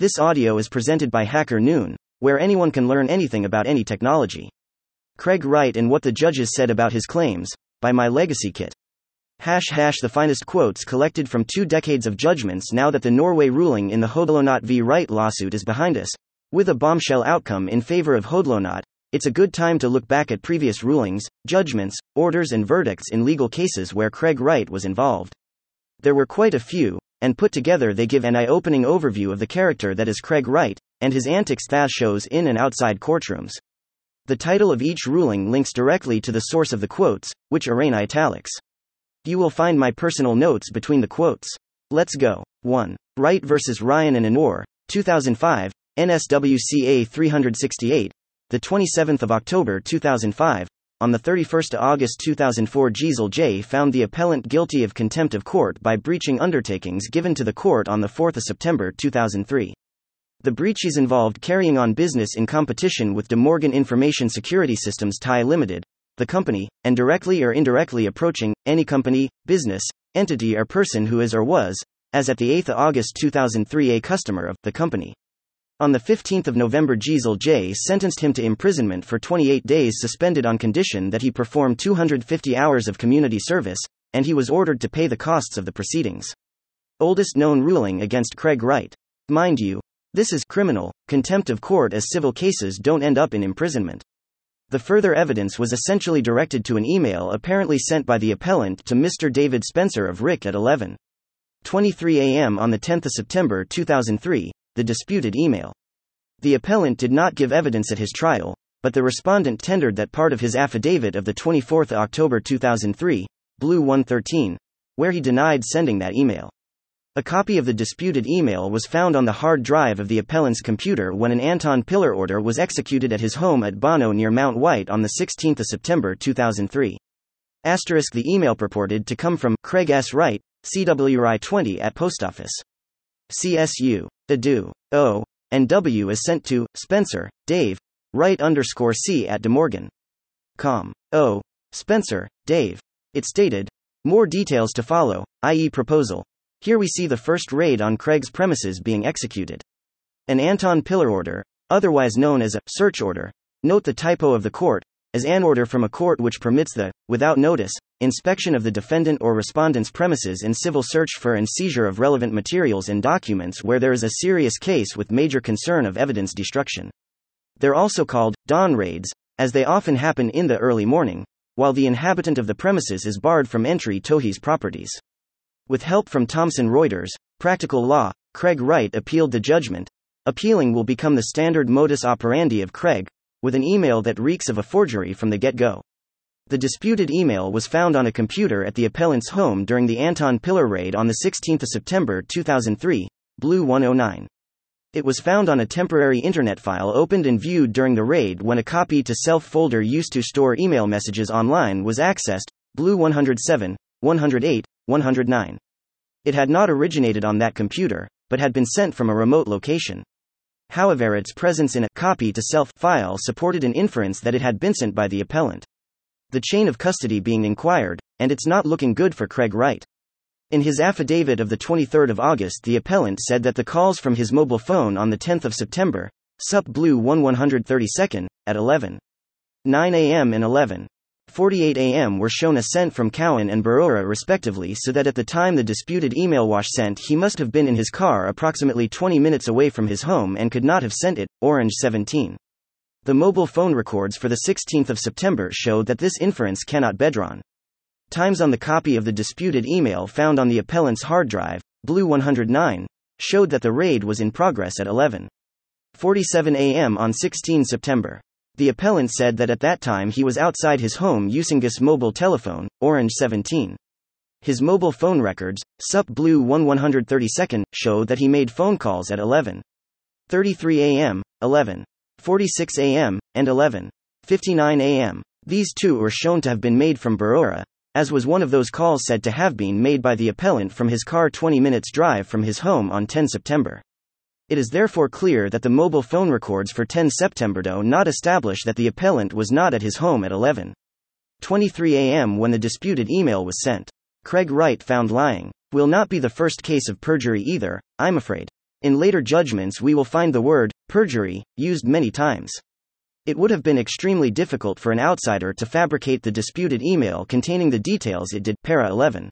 This audio is presented by Hacker Noon, where anyone can learn anything about any technology. Craig Wright and what the judges said about his claims, by My Legacy Kit. Hash hash the finest quotes collected from two decades of judgments now that the Norway ruling in the Hodlonaut v. Wright lawsuit is behind us. With a bombshell outcome in favor of Hodlonaut, it's a good time to look back at previous rulings, judgments, orders, and verdicts in legal cases where Craig Wright was involved. There were quite a few, and put together they give an eye opening overview of the character that is Craig Wright, and his antics Thaz shows in and outside courtrooms. The title of each ruling links directly to the source of the quotes, which are in italics. You will find my personal notes between the quotes. Let's go. 1. Wright vs. Ryan and Anor, 2005, NSWCA 368, the 27th of October 2005, on the 31st August 2004 Gzell J. found the appellant guilty of contempt of court by breaching undertakings given to the court on the 4th of September 2003. The breaches involved carrying on business in competition with De Morgan Information Security Systems Thai Limited, the company, and directly or indirectly approaching any company, business, entity or person who is or was, as at the 8th of August 2003 a customer of the company. On 15 November Gzell J. sentenced him to imprisonment for 28 days suspended on condition that he perform 250 hours of community service, and he was ordered to pay the costs of the proceedings. Oldest known ruling against Craig Wright. Mind you, this is criminal, contempt of court as civil cases don't end up in imprisonment. The further evidence was essentially directed to an email apparently sent by the appellant to Mr. David Spencer of Rick at 11:23 a.m. on the 10th of September 2003, the disputed email. The appellant did not give evidence at his trial, but the respondent tendered that part of his affidavit of the 24th October 2003, Blue 113, where he denied sending that email. A copy of the disputed email was found on the hard drive of the appellant's computer when an Anton Piller order was executed at his home at Bono near Mount White on the 16th of September 2003. Asterisk the email purported to come from Craig S. Wright, CWRI 20 at Post Office. CSU. Adu. O. And W is sent to Spencer, Dave, Wright underscore C at DeMorgan. Com. O. Spencer, Dave. It stated, more details to follow, i.e., proposal. Here we see the first raid on Craig's premises being executed. An Anton Piller order, otherwise known as a search order, note the typo of the court, as an order from a court which permits the, without notice, inspection of the defendant or respondent's premises and civil search for and seizure of relevant materials and documents where there is a serious case with major concern of evidence destruction. They're also called dawn raids, as they often happen in the early morning, while the inhabitant of the premises is barred from entry to his properties. With help from Thomson Reuters, Practical Law, Craig Wright appealed the judgment. Appealing will become the standard modus operandi of Craig, with an email that reeks of a forgery from the get go. The disputed email was found on a computer at the appellant's home during the Anton Piller raid on 16 September 2003, Blue 109. It was found on a temporary internet file opened and viewed during the raid when a copy to self folder used to store email messages online was accessed, Blue 107, 108, 109. It had not originated on that computer, but had been sent from a remote location. However, its presence in a copy to self file supported an inference that it had been sent by the appellant. The chain of custody being inquired, and it's not looking good for Craig Wright. In his affidavit of the 23rd of August, the appellant said that the calls from his mobile phone on the 10th of September, Sup Blue 1132nd, at 11. 9 a.m. and 11. 48 a.m. were shown a sent from Cowan and Berowra respectively so that at the time the disputed email wash sent he must have been in his car approximately 20 minutes away from his home and could not have sent it, Orange 17. The mobile phone records for the 16th of September showed that this inference cannot be drawn. Times on the copy of the disputed email found on the appellant's hard drive, Blue 109, showed that the raid was in progress at 11:47 a.m. on 16 September. The appellant said that at that time he was outside his home using his mobile telephone, Orange 17. His mobile phone records, SUP Blue 1 132nd, show that he made phone calls at 11:33 a.m., 11:46 a.m., and 11:59 a.m. These two were shown to have been made from Berowra, as was one of those calls said to have been made by the appellant from his car 20 minutes drive from his home on 10 September. It is therefore clear that the mobile phone records for 10 September do not establish that the appellant was not at his home at 11:23 a.m. when the disputed email was sent. Craig Wright found lying will not be the first case of perjury either, I'm afraid. In later judgments, we will find the word perjury used many times. It would have been extremely difficult for an outsider to fabricate the disputed email containing the details it did. Para 11.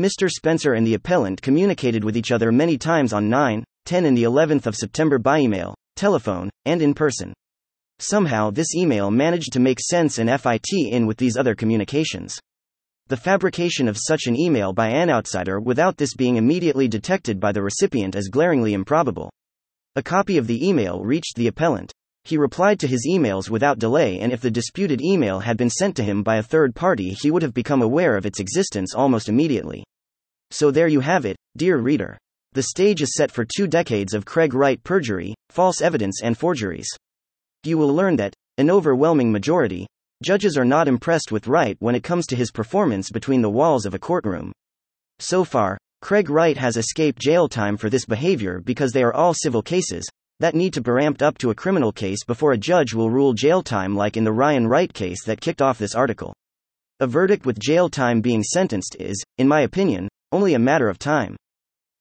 Mr. Spencer and the appellant communicated with each other many times on 9, 10, and the 11th of September by email, telephone, and in person. Somehow, this email managed to make sense and fit in with these other communications. The fabrication of such an email by an outsider without this being immediately detected by the recipient is glaringly improbable. A copy of the email reached the appellant. He replied to his emails without delay, and if the disputed email had been sent to him by a third party, he would have become aware of its existence almost immediately. So there you have it, dear reader. The stage is set for two decades of Craig Wright perjury, false evidence, and forgeries. You will learn that, an overwhelming majority, judges are not impressed with Wright when it comes to his performance between the walls of a courtroom. So far, Craig Wright has escaped jail time for this behavior because they are all civil cases that need to be ramped up to a criminal case before a judge will rule jail time, like in the Ryan Wright case that kicked off this article. A verdict with jail time being sentenced is, in my opinion, only a matter of time.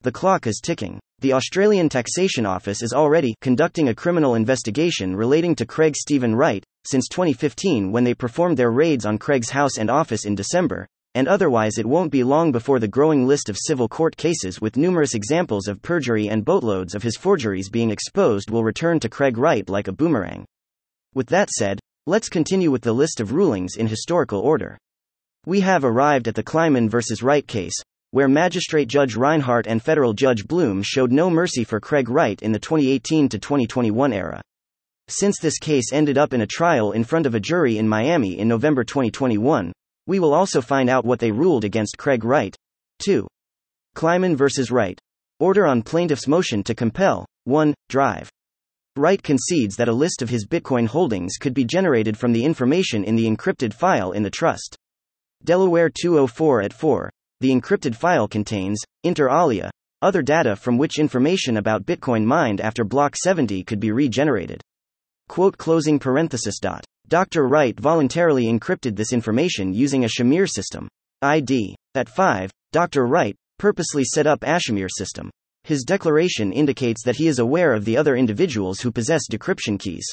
The clock is ticking. The Australian Taxation Office is already conducting a criminal investigation relating to Craig Stephen Wright since 2015 when they performed their raids on Craig's house and office in December, and otherwise it won't be long before the growing list of civil court cases with numerous examples of perjury and boatloads of his forgeries being exposed will return to Craig Wright like a boomerang. With that said, let's continue with the list of rulings in historical order. We have arrived at the Kleiman vs. Wright case, where Magistrate Judge Reinhardt and Federal Judge Bloom showed no mercy for Craig Wright in the 2018 to 2021 era. Since this case ended up in a trial in front of a jury in Miami in November 2021, we will also find out what they ruled against Craig Wright. 2. Kleiman vs. Wright. Order on plaintiff's motion to compel 1. Drive. Wright concedes that a list of his Bitcoin holdings could be generated from the information in the encrypted file in the trust. Delaware 204 at 4 the encrypted file contains, inter alia, other data from which information about Bitcoin mined after block 70 could be regenerated. Quote closing parenthesis dot. Dr. Wright voluntarily encrypted this information using a Shamir system. ID. At 5, Dr. Wright purposely set up a Shamir system. His declaration indicates that he is aware of the other individuals who possess decryption keys.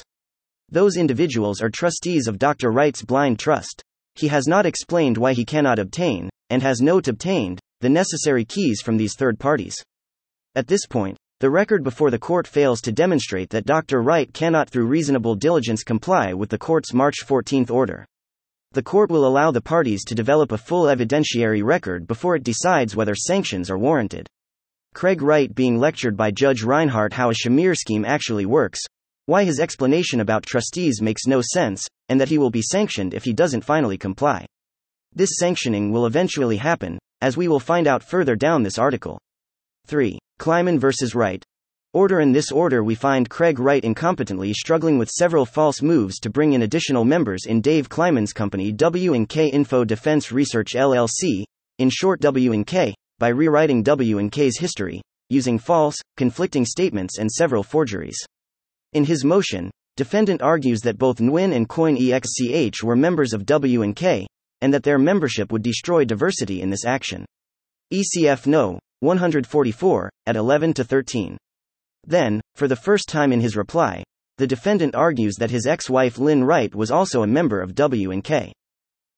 Those individuals are trustees of Dr. Wright's blind trust. He has not explained why he cannot obtain, and has not obtained, the necessary keys from these third parties. At this point, the record before the court fails to demonstrate that Dr. Wright cannot, through reasonable diligence, comply with the court's March 14 order. The court will allow the parties to develop a full evidentiary record before it decides whether sanctions are warranted. Craig Wright being lectured by Judge Reinhardt how a Shamir scheme actually works, why his explanation about trustees makes no sense, and that he will be sanctioned if he doesn't finally comply. This sanctioning will eventually happen, as we will find out further down this article. 3. Kleiman vs. Wright. Order In this order, we find Craig Wright incompetently struggling with several false moves to bring in additional members in Dave Kleiman's company W&K Info Defense Research LLC, in short W&K, by rewriting W&K's history, using false, conflicting statements and several forgeries. In his motion, defendant argues that both Nguyen and CoinExch were members of W&K, and that their membership would destroy diversity in this action. ECF No. 144, at 11 to 13. Then, for the first time in his reply, the defendant argues that his ex-wife Lynn Wright was also a member of W&K.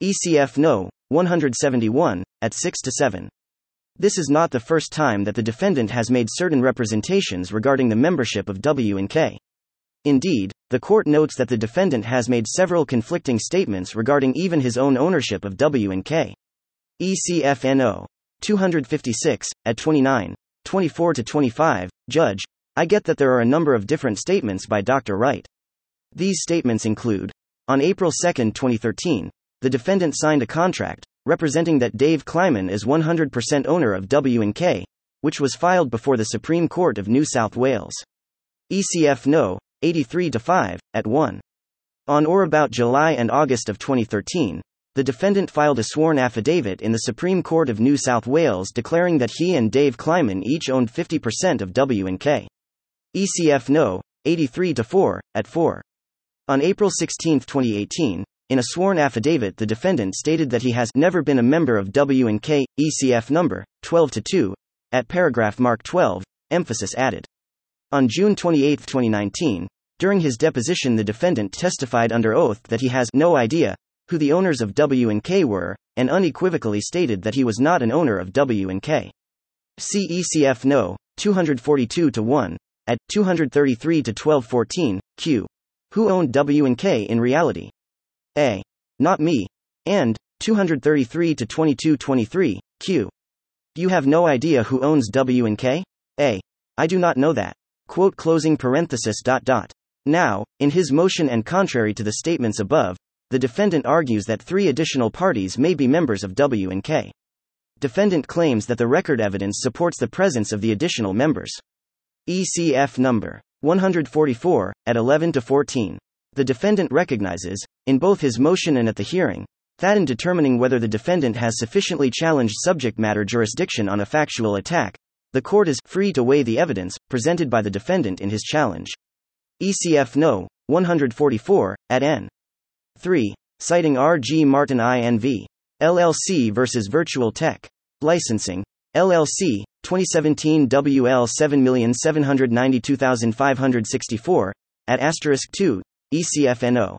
ECF No. 171, at 6 to 7. This is not the first time that the defendant has made certain representations regarding the membership of W&K. Indeed, the court notes that the defendant has made several conflicting statements regarding even his own ownership of W&K. ECFNO 256 at 29 24 to 25 Judge I get that there are a number of different statements by Dr. Wright. These statements include on April 2, 2013, the defendant signed a contract representing that Dave Kleiman is 100% owner of W&K, which was filed before the Supreme Court of New South Wales. ECF No. 83 to 5, at 1. On or about July and August of 2013, the defendant filed a sworn affidavit in the Supreme Court of New South Wales declaring that he and Dave Kleiman each owned 50% of W&K. ECF No. 83 to 4, at 4. On April 16, 2018, in a sworn affidavit, the defendant stated that he has never been a member of W&K, ECF number 12 to 2, at paragraph mark 12, emphasis added. On June 28, 2019, during his deposition, the defendant testified under oath that he has no idea who the owners of W&K were, and unequivocally stated that he was not an owner of W&K. CECF No. 242 to 1 at 233 to 1214 Q. Who owned W&K in reality? A. Not me. And 233 to 2223 Q. You have no idea who owns W&K? A. I do not know that. Quote closing parenthesis dot dot. Now, in his motion and contrary to the statements above, the defendant argues that three additional parties may be members of W&K. Defendant claims that the record evidence supports the presence of the additional members. ECF number 144 at 11 to 14. The defendant recognizes, in both his motion and at the hearing, that in determining whether the defendant has sufficiently challenged subject matter jurisdiction on a factual attack, the court is free to weigh the evidence presented by the defendant in his challenge. ECF No. 144 at N. 3. Citing R.G. Martin INV. LLC versus Virtual Tech. Licensing. LLC, 2017 WL 7792564, at asterisk 2, ECFNO.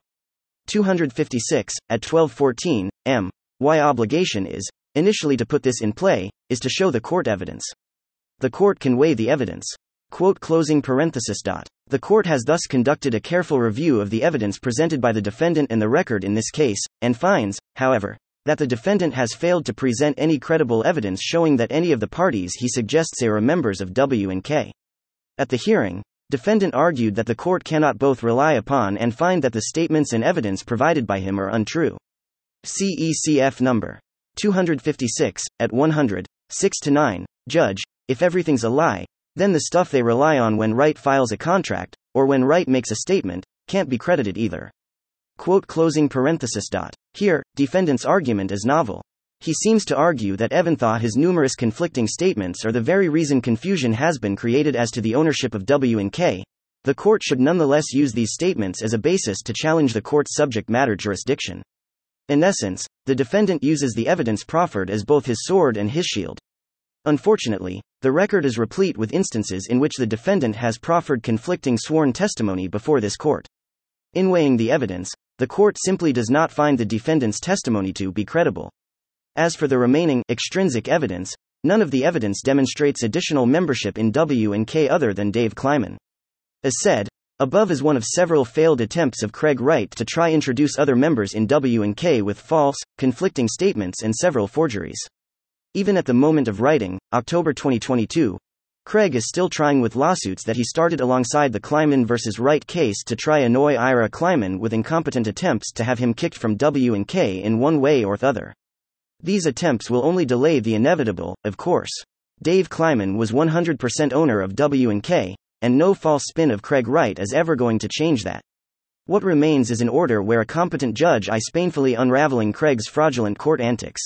256, at 1214, M. Why obligation is, initially to put this in play, is to show the court evidence. The court can weigh the evidence. Quote closing parenthesis dot. The court has thus conducted a careful review of the evidence presented by the defendant and the record in this case, and finds, however, that the defendant has failed to present any credible evidence showing that any of the parties he suggests are members of W&K. At the hearing, defendant argued that the court cannot both rely upon and find that the statements and evidence provided by him are untrue. CECF number 256 at 100 6 to 9 Judge, if everything's a lie, then the stuff they rely on when Wright files a contract, or when Wright makes a statement, can't be credited either. Quote closing parenthesis dot. Here, defendant's argument is novel. He seems to argue that Evanthaw his numerous conflicting statements are the very reason confusion has been created as to the ownership of W&K. The court should nonetheless use these statements as a basis to challenge the court's subject matter jurisdiction. In essence, the defendant uses the evidence proffered as both his sword and his shield. Unfortunately, the record is replete with instances in which the defendant has proffered conflicting sworn testimony before this court. In weighing the evidence, the court simply does not find the defendant's testimony to be credible. As for the remaining extrinsic evidence, none of the evidence demonstrates additional membership in W and K other than Dave Kleiman. As said, above is one of several failed attempts of Craig Wright to try introduce other members in W and K with false, conflicting statements and several forgeries. Even at the moment of writing, October 2022, Craig is still trying with lawsuits that he started alongside the Kleiman vs. Wright case to try annoy Ira Kleiman with incompetent attempts to have him kicked from W&K in one way or the other. These attempts will only delay the inevitable, of course. Dave Kleiman was 100% owner of W&K, and no false spin of Craig Wright is ever going to change that. What remains is an order where a competent judge is painfully unraveling Craig's fraudulent court antics.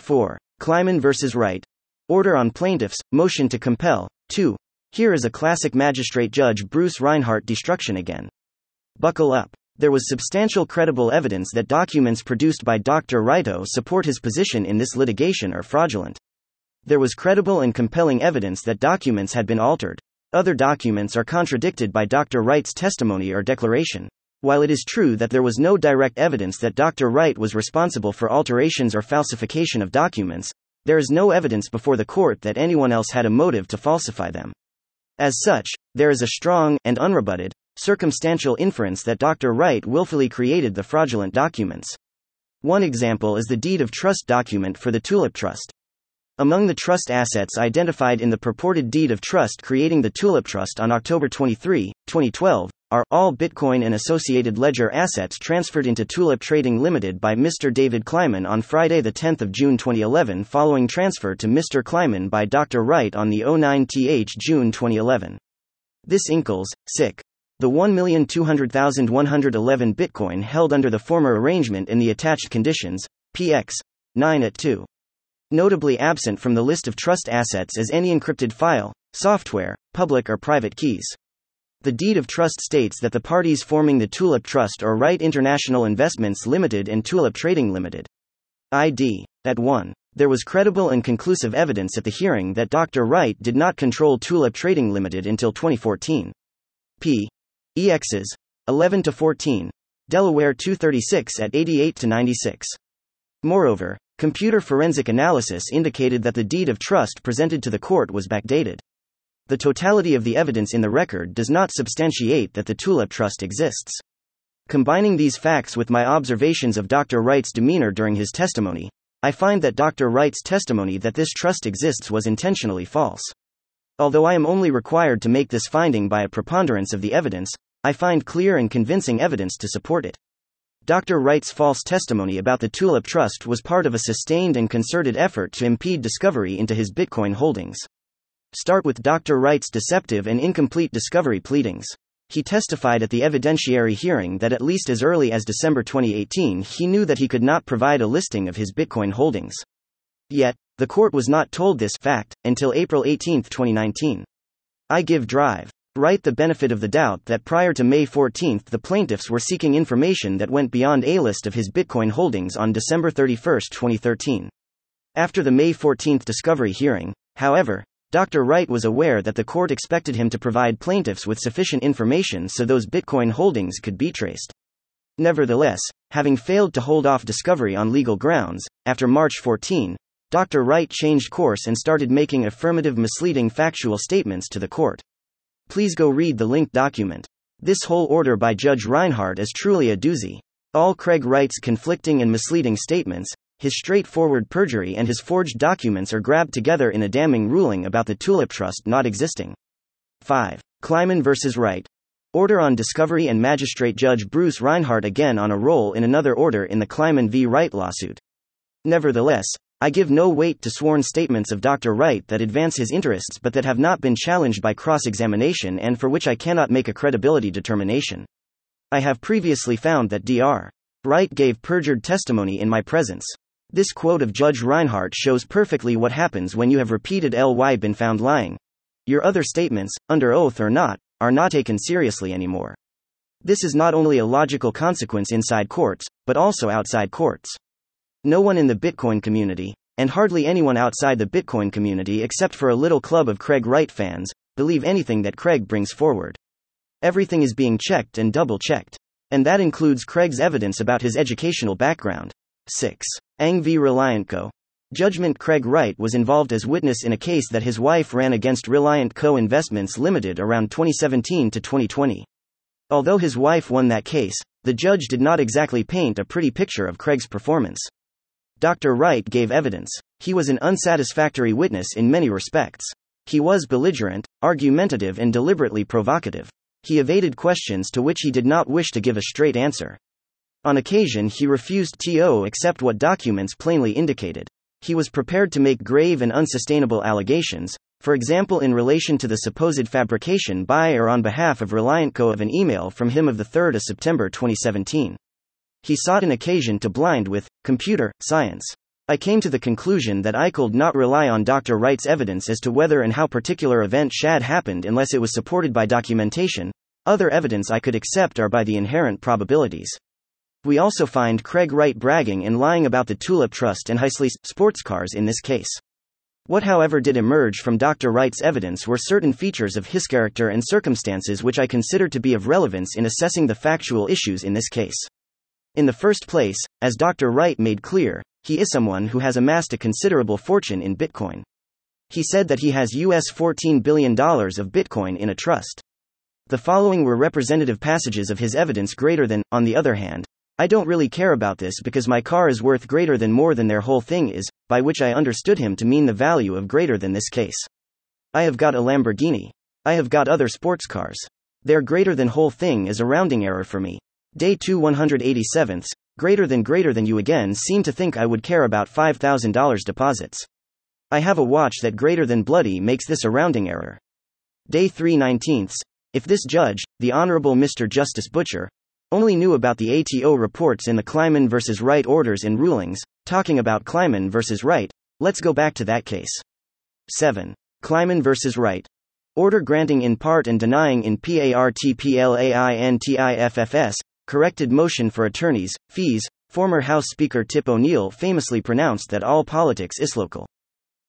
4. Kleiman versus Wright. Order on plaintiffs, motion to compel. 2. Here is a classic magistrate judge Bruce Reinhardt destruction again. Buckle up. There was substantial credible evidence that documents produced by Dr. Wrighto support his position in this litigation are fraudulent. There was credible and compelling evidence that documents had been altered. Other documents are contradicted by Dr. Wright's testimony or declaration. While it is true that there was no direct evidence that Dr. Wright was responsible for alterations or falsification of documents, there is no evidence before the court that anyone else had a motive to falsify them. As such, there is a strong and unrebutted circumstantial inference that Dr. Wright willfully created the fraudulent documents. One example is the deed of trust document for the Tulip Trust. Among the trust assets identified in the purported deed of trust creating the Tulip Trust on October 23, 2012, are all Bitcoin and associated ledger assets transferred into Tulip Trading Limited by Mr. David Kleiman on Friday, 10 June 2011, following transfer to Mr. Kleiman by Dr. Wright on the 09th June 2011. This equals, SIC. The 1,200,111 Bitcoin held under the former arrangement in the attached conditions, PX 9 at 2. Notably absent from the list of trust assets is any encrypted file, software, public or private keys. The deed of trust states that the parties forming the Tulip Trust are Wright International Investments Limited and Tulip Trading Limited. ID. At 1. There was credible and conclusive evidence at the hearing that Dr. Wright did not control Tulip Trading Limited until 2014. P. EXs 11 to 14. Delaware 236 at 88 to 96. Moreover, computer forensic analysis indicated that the deed of trust presented to the court was backdated. The totality of the evidence in the record does not substantiate that the Tulip Trust exists. Combining these facts with my observations of Dr. Wright's demeanor during his testimony, I find that Dr. Wright's testimony that this trust exists was intentionally false. Although I am only required to make this finding by a preponderance of the evidence, I find clear and convincing evidence to support it. Dr. Wright's false testimony about the Tulip Trust was part of a sustained and concerted effort to impede discovery into his Bitcoin holdings. Start with Dr. Wright's deceptive and incomplete discovery pleadings. He testified at the evidentiary hearing that at least as early as December 2018 he knew that he could not provide a listing of his Bitcoin holdings. Yet, the court was not told this fact until April 18, 2019. I give Drive. Wright the benefit of the doubt that prior to May 14 the plaintiffs were seeking information that went beyond a list of his Bitcoin holdings on December 31, 2013. After the May 14 discovery hearing, however, Dr. Wright was aware that the court expected him to provide plaintiffs with sufficient information so those Bitcoin holdings could be traced. Nevertheless, having failed to hold off discovery on legal grounds, after March 14, Dr. Wright changed course and started making affirmative misleading factual statements to the court. Please go read the linked document. This whole order by Judge Reinhardt is truly a doozy. All Craig Wright's conflicting and misleading statements, his straightforward perjury and his forged documents are grabbed together in a damning ruling about the Tulip Trust not existing. 5. Kleiman vs. Wright. Order on discovery and Magistrate Judge Bruce Reinhardt again on a roll in another order in the Kleiman v. Wright lawsuit. Nevertheless, I give no weight to sworn statements of Dr. Wright that advance his interests but that have not been challenged by cross examination and for which I cannot make a credibility determination. I have previously found that Dr. Wright gave perjured testimony in my presence. This quote of Judge Reinhardt shows perfectly what happens when you have repeated ly been found lying. Your other statements, under oath or not, are not taken seriously anymore. This is not only a logical consequence inside courts, but also outside courts. No one in the Bitcoin community, and hardly anyone outside the Bitcoin community except for a little club of Craig Wright fans, believe anything that Craig brings forward. Everything is being checked and double checked. And that includes Craig's evidence about his educational background. 6. Ang v. Reliantco. Judgment Craig Wright was involved as witness in a case that his wife ran against Reliantco. Investments Limited around 2017 to 2020. Although his wife won that case, the judge did not exactly paint a pretty picture of Craig's performance. Dr. Wright gave evidence. He was an unsatisfactory witness in many respects. He was belligerent, argumentative, and deliberately provocative. He evaded questions to which he did not wish to give a straight answer. On occasion, he refused to accept what documents plainly indicated. He was prepared to make grave and unsustainable allegations, for example, in relation to the supposed fabrication by or on behalf of Reliantco. of an email from him of 3 September 2017. He sought an occasion to blind with computer science. I came to the conclusion that I could not rely on Dr. Wright's evidence as to whether and how particular event shad happened unless it was supported by documentation. Other evidence I could accept are by the inherent probabilities. We also find Craig Wright bragging and lying about the Tulip Trust and Heisley's sports cars in this case. What, however, did emerge from Dr. Wright's evidence were certain features of his character and circumstances which I consider to be of relevance in assessing the factual issues in this case. In the first place, as Dr. Wright made clear, he is someone who has amassed a considerable fortune in Bitcoin. He said that he has US $14 billion of Bitcoin in a trust. The following were representative passages of his evidence greater than, on the other hand, I don't really care about this because my car is worth greater than more than their whole thing is, by which I understood him to mean the value of greater than this case. I have got a Lamborghini. I have got other sports cars. Their greater than whole thing is a rounding error for me. Day 2 187ths, greater than greater than you again seem to think I would care about $5,000 deposits. I have a watch that greater than bloody makes this a rounding error. Day 3 19ths, if this judge, the Honorable Mr. Justice Butcher, only knew about the ATO reports in the Kleiman vs. Wright orders and rulings, talking about Kleiman vs. Wright, let's go back to that case. 7. Kleiman vs. Wright. Order granting in part and denying in PARTPLAINTIFFS, corrected motion for attorneys, fees, former House Speaker Tip O'Neill famously pronounced that all politics is local.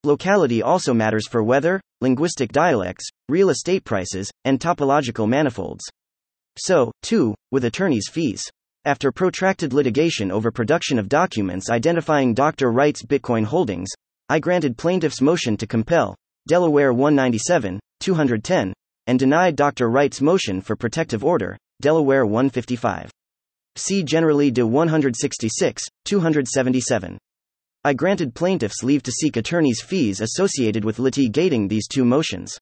Locality also matters for weather, linguistic dialects, real estate prices, and topological manifolds. So, too, with attorneys' fees. After protracted litigation over production of documents identifying Dr. Wright's Bitcoin holdings, I granted plaintiff's motion to compel, Delaware 197, 210, and denied Dr. Wright's motion for protective order, Delaware 155. See Generally de 166, 277. I granted plaintiffs leave to seek attorney's fees associated with litigating these two motions.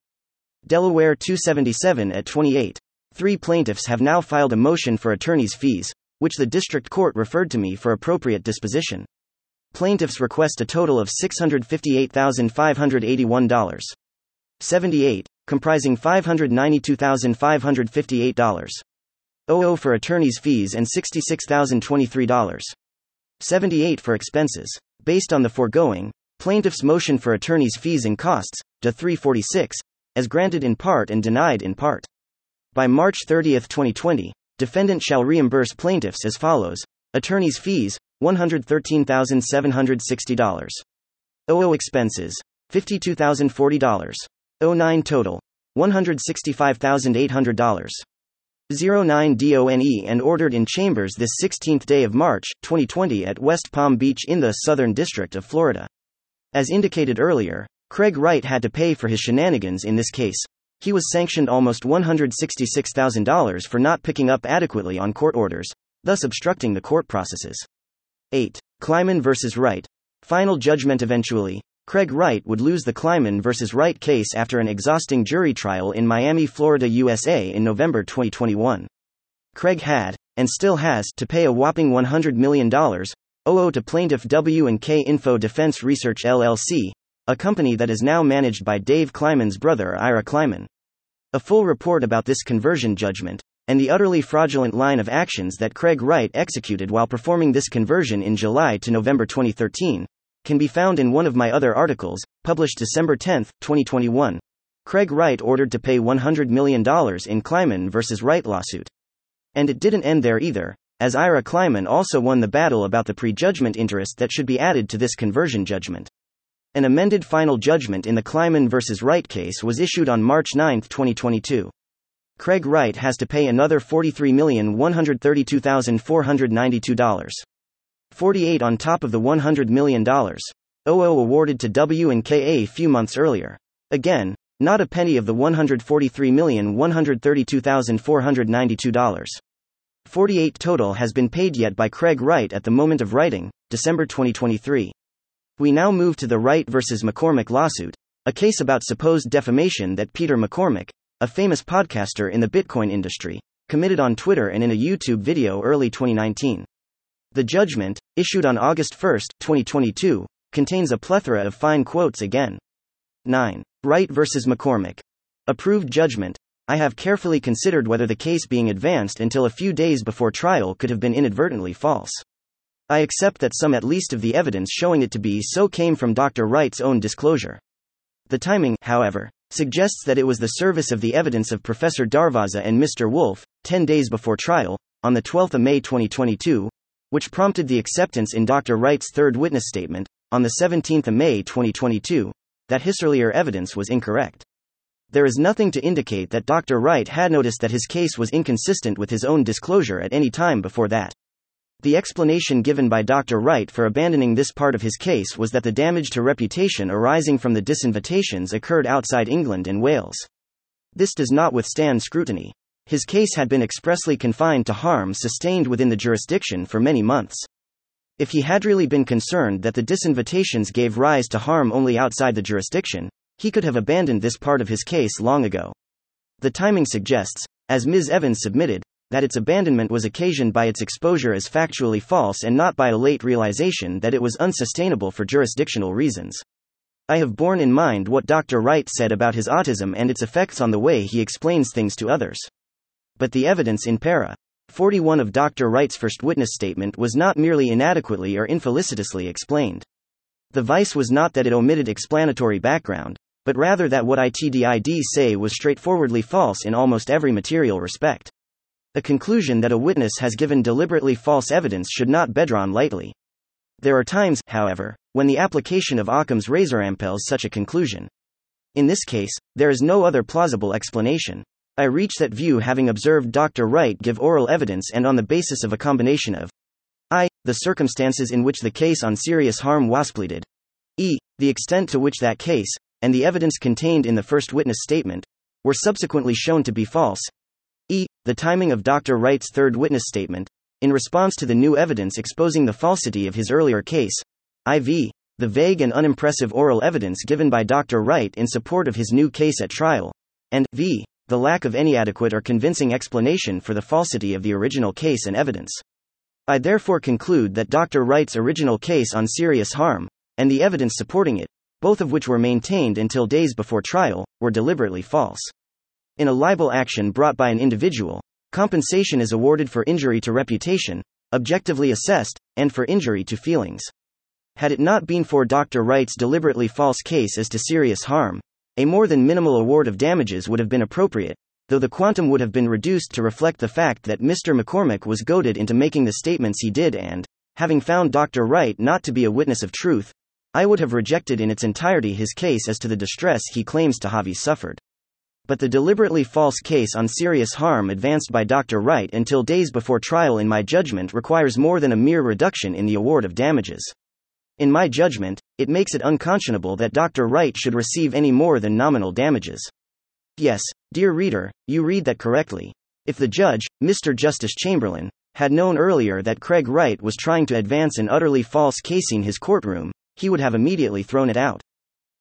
Delaware 277 at 28. Three plaintiffs have now filed a motion for attorney's fees, which the district court referred to me for appropriate disposition. Plaintiffs request a total of $658,581. 78, comprising $592,558. 00 for attorney's fees and $66,023. 78 for expenses. Based on the foregoing, plaintiff's motion for attorney's fees and costs, to 346, as granted in part and denied in part. By March 30, 2020, defendant shall reimburse plaintiffs as follows attorney's fees, $113,760. OO expenses, $52,040. 09 total, $165,800. 09 DONE and ordered in chambers this 16th day of March, 2020 at West Palm Beach in the Southern District of Florida. As indicated earlier, Craig Wright had to pay for his shenanigans in this case. He was sanctioned almost $166,000 for not picking up adequately on court orders, thus obstructing the court processes. 8. Kleiman vs. Wright. Final judgment eventually, Craig Wright would lose the Kleiman vs. Wright case after an exhausting jury trial in Miami, Florida, USA in November 2021. Craig had, and still has, to pay a whopping $100 million, OO to plaintiff W&K Info Defense Research LLC, a company that is now managed by Dave Kleiman's brother Ira Kleiman. A full report about this conversion judgment, and the utterly fraudulent line of actions that Craig Wright executed while performing this conversion in July to November 2013, can be found in one of my other articles, published December 10, 2021. Craig Wright ordered to pay $100 million in Kleiman vs. Wright lawsuit. And it didn't end there either, as Ira Kleiman also won the battle about the prejudgment interest that should be added to this conversion judgment. An amended final judgment in the Kleiman vs. Wright case was issued on March 9, 2022. Craig Wright has to pay another $43,132,492. 48 on top of the $100 million. OO awarded to W and KA a few months earlier. Again, not a penny of the $143,132,492. 48 total has been paid yet by Craig Wright at the moment of writing, December 2023. We now move to the Wright versus McCormack lawsuit, a case about supposed defamation that Peter McCormack, a famous podcaster in the Bitcoin industry, committed on Twitter and in a YouTube video early 2019. The judgment, issued on August 1, 2022, contains a plethora of fine quotes again. 9. Wright vs. McCormack. Approved judgment. I have carefully considered whether the case being advanced until a few days before trial could have been inadvertently false. I accept that some at least of the evidence showing it to be so came from Dr. Wright's own disclosure. The timing, however, suggests that it was the service of the evidence of Professor Darvaza and Mr. Wolf, 10 days before trial, on the 12th of May 2022, which prompted the acceptance in Dr. Wright's third witness statement, on the 17th of May 2022, that his earlier evidence was incorrect. There is nothing to indicate that Dr. Wright had noticed that his case was inconsistent with his own disclosure at any time before that. The explanation given by Dr. Wright for abandoning this part of his case was that the damage to reputation arising from the disinvitations occurred outside England and Wales. This does not withstand scrutiny. His case had been expressly confined to harm sustained within the jurisdiction for many months. If he had really been concerned that the disinvitations gave rise to harm only outside the jurisdiction, he could have abandoned this part of his case long ago. The timing suggests, as Ms. Evans submitted, that its abandonment was occasioned by its exposure as factually false and not by a late realization that it was unsustainable for jurisdictional reasons. I have borne in mind what Dr. Wright said about his autism and its effects on the way he explains things to others but the evidence in para 41 of Dr. Wright's first witness statement was not merely inadequately or infelicitously explained. The vice was not that it omitted explanatory background, but rather that what ITDID say was straightforwardly false in almost every material respect. A conclusion that a witness has given deliberately false evidence should not be drawn lightly. There are times, however, when the application of Occam's razor impels such a conclusion. In this case, there is no other plausible explanation. I reach that view having observed Dr. Wright give oral evidence and on the basis of a combination of I. The circumstances in which the case on serious harm was pleaded, e. The extent to which that case, and the evidence contained in the first witness statement, were subsequently shown to be false. The timing of Dr. Wright's third witness statement, in response to the new evidence exposing the falsity of his earlier case, iv. The vague and unimpressive oral evidence given by Dr. Wright in support of his new case at trial, and v. The lack of any adequate or convincing explanation for the falsity of the original case and evidence. I therefore conclude that Dr. Wright's original case on serious harm, and the evidence supporting it, both of which were maintained until days before trial, were deliberately false. In a libel action brought by an individual, compensation is awarded for injury to reputation, objectively assessed, and for injury to feelings. Had it not been for Dr. Wright's deliberately false case as to serious harm, a more than minimal award of damages would have been appropriate, though the quantum would have been reduced to reflect the fact that Mr. McCormack was goaded into making the statements he did and, having found Dr. Wright not to be a witness of truth, I would have rejected in its entirety his case as to the distress he claims to have suffered. But the deliberately false case on serious harm advanced by Dr. Wright until days before trial, in my judgment, requires more than a mere reduction in the award of damages. In my judgment, it makes it unconscionable that Dr. Wright should receive any more than nominal damages. Yes, dear reader, you read that correctly. If the judge, Mr. Justice Chamberlain, had known earlier that Craig Wright was trying to advance an utterly false case in his courtroom, he would have immediately thrown it out.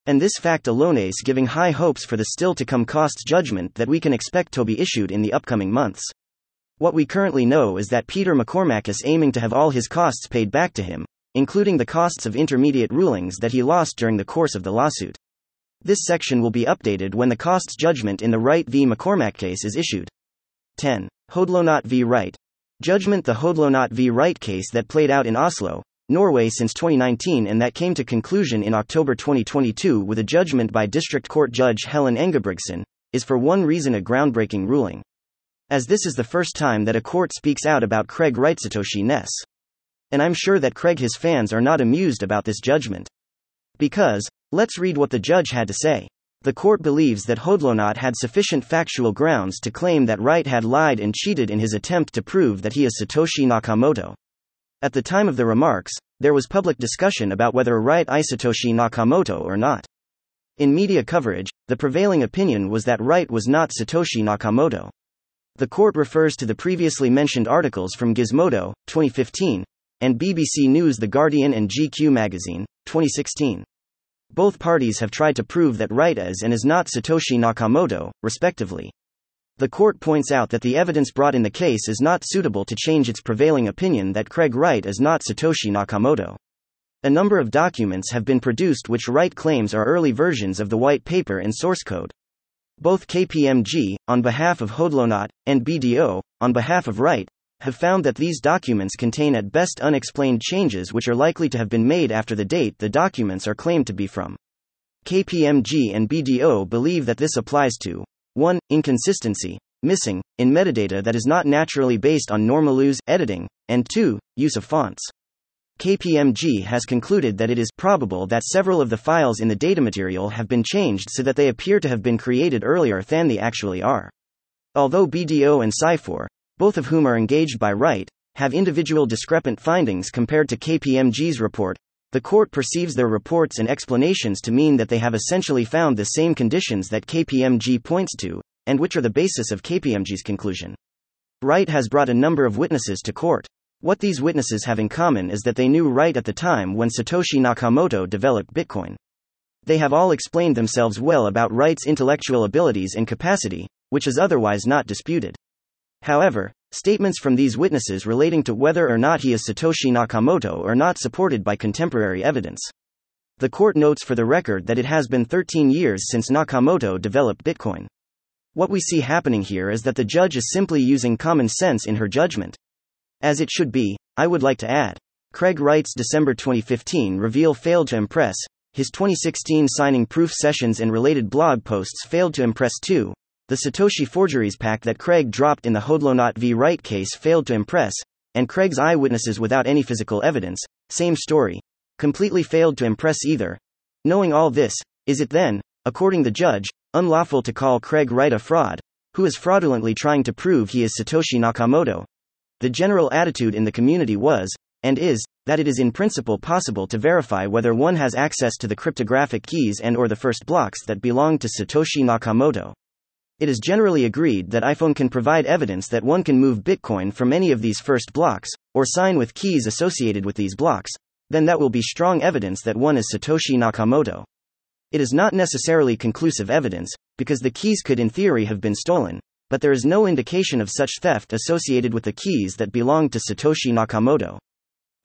And this fact alone is giving high hopes for the still to come costs judgment that we can expect to be issued in the upcoming months. What we currently know is that Peter McCormack is aiming to have all his costs paid back to him, including the costs of intermediate rulings that he lost during the course of the lawsuit. This section will be updated when the costs judgment in the Wright v. McCormack case is issued. 10. Hodlonaut v. Wright. Judgment The Hodlonaut v. Wright case that played out in Oslo, Norway since 2019 and that came to conclusion in October 2022 with a judgment by District Court Judge Helen Engebrigtsen, is for one reason a groundbreaking ruling. As this is the first time that a court speaks out about Craig Wright Satoshi Ness. And I'm sure that Craig his fans are not amused about this judgment. Because, Let's read what the judge had to say. The court believes that Hodlonaut had sufficient factual grounds to claim that Wright had lied and cheated in his attempt to prove that he is Satoshi Nakamoto. At the time of the remarks, there was public discussion about whether Wright is Satoshi Nakamoto or not. In media coverage, the prevailing opinion was that Wright was not Satoshi Nakamoto. The court refers to the previously mentioned articles from Gizmodo, 2015, and BBC News The Guardian and GQ Magazine, 2016. Both parties have tried to prove that Wright is and is not Satoshi Nakamoto, respectively. The court points out that the evidence brought in the case is not suitable to change its prevailing opinion that Craig Wright is not Satoshi Nakamoto. A number of documents have been produced which Wright claims are early versions of the white paper and source code. Both KPMG, on behalf of Hodlonaut, and BDO, on behalf of Wright, have found that these documents contain at best unexplained changes which are likely to have been made after the date the documents are claimed to be from. KPMG and BDO believe that this applies to 1. Inconsistency, missing, in metadata that is not naturally based on normal use, editing, and 2. Use of fonts. KPMG has concluded that it is probable that several of the files in the data material have been changed so that they appear to have been created earlier than they actually are. Although BDO and Cyfor, both of whom are engaged by Wright, have individual discrepant findings compared to KPMG's report. The court perceives their reports and explanations to mean that they have essentially found the same conditions that KPMG points to, and which are the basis of KPMG's conclusion. Wright has brought a number of witnesses to court. What these witnesses have in common is that they knew Wright at the time when Satoshi Nakamoto developed Bitcoin. They have all explained themselves well about Wright's intellectual abilities and capacity, which is otherwise not disputed. However, statements from these witnesses relating to whether or not he is Satoshi Nakamoto are not supported by contemporary evidence. The court notes for the record that it has been 13 years since Nakamoto developed Bitcoin. What we see happening here is that the judge is simply using common sense in her judgment. As it should be, I would like to add. Craig Wright's December 2015 reveal failed to impress, his 2016 signing proof sessions and related blog posts failed to impress too, the Satoshi forgeries pack that Craig dropped in the Hodlonaut v. Wright case failed to impress, and Craig's eyewitnesses without any physical evidence, same story, completely failed to impress either. Knowing all this, is it then, according the judge, unlawful to call Craig Wright a fraud, who is fraudulently trying to prove he is Satoshi Nakamoto? The general attitude in the community was, and is, that it is in principle possible to verify whether one has access to the cryptographic keys and or the first blocks that belong to Satoshi Nakamoto. It is generally agreed that if one can provide evidence that one can move Bitcoin from any of these first blocks, or sign with keys associated with these blocks, then that will be strong evidence that one is Satoshi Nakamoto. It is not necessarily conclusive evidence, because the keys could in theory have been stolen, but there is no indication of such theft associated with the keys that belong to Satoshi Nakamoto.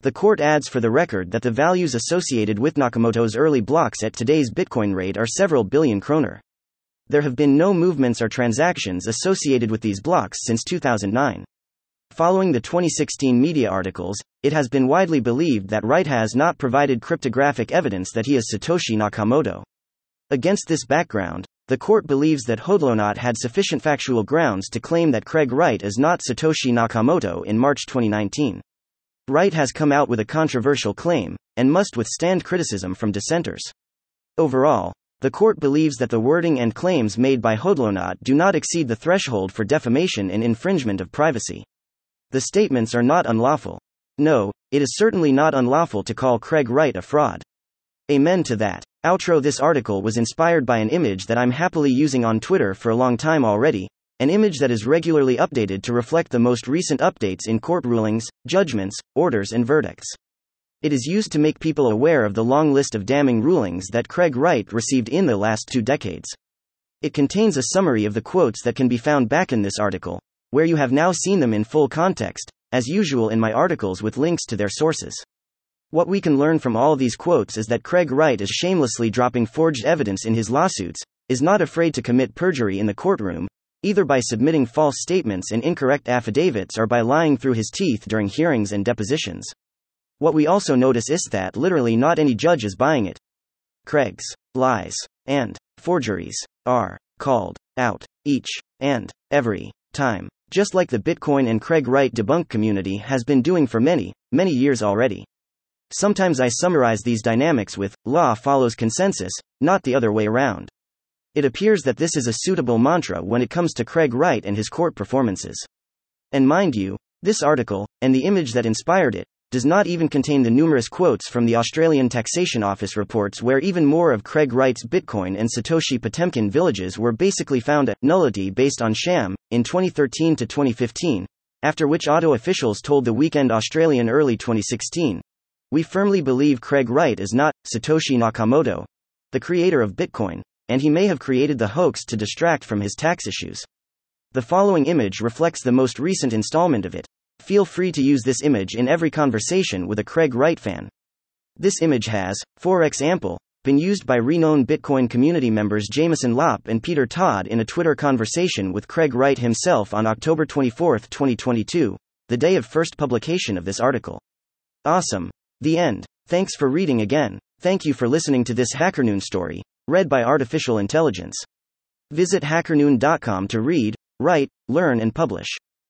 The court adds for the record that the values associated with Nakamoto's early blocks at today's Bitcoin rate are several billion kroner. There have been no movements or transactions associated with these blocks since 2009. Following the 2016 media articles, it has been widely believed that Wright has not provided cryptographic evidence that he is Satoshi Nakamoto. Against this background, the court believes that Hodlonaut had sufficient factual grounds to claim that Craig Wright is not Satoshi Nakamoto in March 2019. Wright has come out with a controversial claim, and must withstand criticism from dissenters. Overall, the court believes that the wording and claims made by Hodlonaut do not exceed the threshold for defamation and infringement of privacy. The statements are not unlawful. No, it is certainly not unlawful to call Craig Wright a fraud. Amen to that. Outro This article was inspired by an image that I'm happily using on Twitter for a long time already, an image that is regularly updated to reflect the most recent updates in court rulings, judgments, orders, and verdicts. It is used to make people aware of the long list of damning rulings that Craig Wright received in the last two decades. It contains a summary of the quotes that can be found back in this article, where you have now seen them in full context, as usual in my articles with links to their sources. What we can learn from all these quotes is that Craig Wright is shamelessly dropping forged evidence in his lawsuits, is not afraid to commit perjury in the courtroom, either by submitting false statements and incorrect affidavits or by lying through his teeth during hearings and depositions. What we also notice is that literally not any judge is buying it. Craig's lies and forgeries are called out each and every time, just like the Bitcoin and Craig Wright debunk community has been doing for many, many years already. Sometimes I summarize these dynamics with law follows consensus, not the other way around. It appears that this is a suitable mantra when it comes to Craig Wright and his court performances. And mind you, this article, and the image that inspired it, does not even contain the numerous quotes from the Australian Taxation Office reports where even more of Craig Wright's Bitcoin and Satoshi Potemkin villages were basically found at nullity based on sham in 2013 to 2015, after which ATO officials told the Weekend Australian early 2016. We firmly believe Craig Wright is not Satoshi Nakamoto, the creator of Bitcoin, and he may have created the hoax to distract from his tax issues. The following image reflects the most recent installment of it. Feel free to use this image in every conversation with a Craig Wright fan. This image has, for example, been used by renowned Bitcoin community members Jameson Lopp and Peter Todd in a Twitter conversation with Craig Wright himself on October 24, 2022, the day of first publication of this article. Awesome. The end. Thanks for reading again. Thank you for listening to this HackerNoon story, read by Artificial Intelligence. Visit hackerNoon.com to read, write, learn, and publish.